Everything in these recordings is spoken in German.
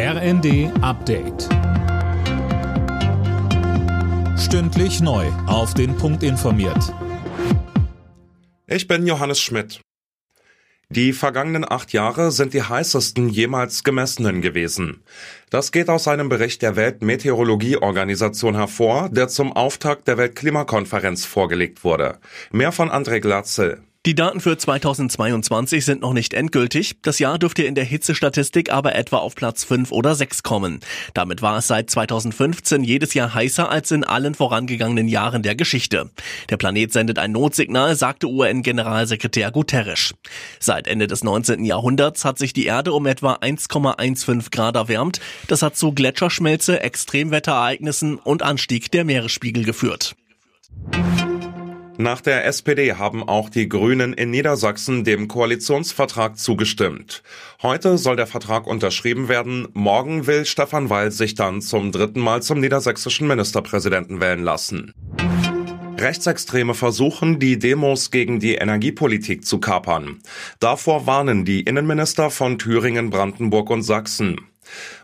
RND Update. Stündlich neu. Auf den Punkt informiert. Ich bin Johannes Schmidt. Die vergangenen acht Jahre sind die heißesten jemals gemessenen gewesen. Das geht aus einem Bericht der Weltmeteorologieorganisation hervor, der zum Auftakt der Weltklimakonferenz vorgelegt wurde. Mehr von André Glatzel. Die Daten für 2022 sind noch nicht endgültig. Das Jahr dürfte in der Hitzestatistik aber etwa auf Platz 5 oder 6 kommen. Damit war es seit 2015 jedes Jahr heißer als in allen vorangegangenen Jahren der Geschichte. Der Planet sendet ein Notsignal, sagte UN-Generalsekretär Guterres. Seit Ende des 19. Jahrhunderts hat sich die Erde um etwa 1,15 Grad erwärmt. Das hat zu Gletscherschmelze, Extremwetterereignissen und Anstieg der Meeresspiegel geführt. Nach der SPD haben auch die Grünen in Niedersachsen dem Koalitionsvertrag zugestimmt. Heute soll der Vertrag unterschrieben werden. Morgen will Stefan Weil sich dann zum dritten Mal zum niedersächsischen Ministerpräsidenten wählen lassen. Rechtsextreme versuchen, die Demos gegen die Energiepolitik zu kapern. Davor warnen die Innenminister von Thüringen, Brandenburg und Sachsen.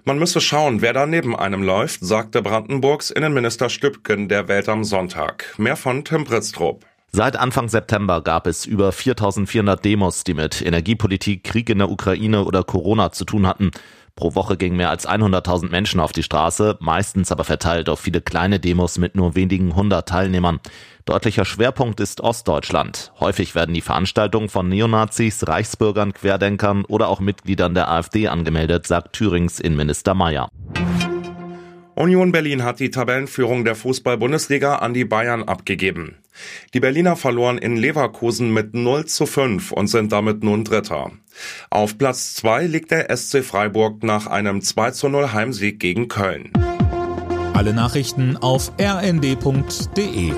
Man müsse schauen, wer da neben einem läuft, sagte Brandenburgs Innenminister Stübken der Welt am Sonntag. Mehr von Tim Britztrup. Seit Anfang September gab es über 4400 Demos, die mit Energiepolitik, Krieg in der Ukraine oder Corona zu tun hatten. Pro Woche gingen mehr als 100.000 Menschen auf die Straße, meistens aber verteilt auf viele kleine Demos mit nur wenigen hundert Teilnehmern. Deutlicher Schwerpunkt ist Ostdeutschland. Häufig werden die Veranstaltungen von Neonazis, Reichsbürgern, Querdenkern oder auch Mitgliedern der AfD angemeldet, sagt Thürings Innenminister Mayer. Union Berlin hat die Tabellenführung der Fußball-Bundesliga an die Bayern abgegeben. Die Berliner verloren in Leverkusen mit 0 zu 5 und sind damit nun Dritter. Auf Platz 2 liegt der SC Freiburg nach einem 2 zu 0 Heimsieg gegen Köln. Alle Nachrichten auf rnd.de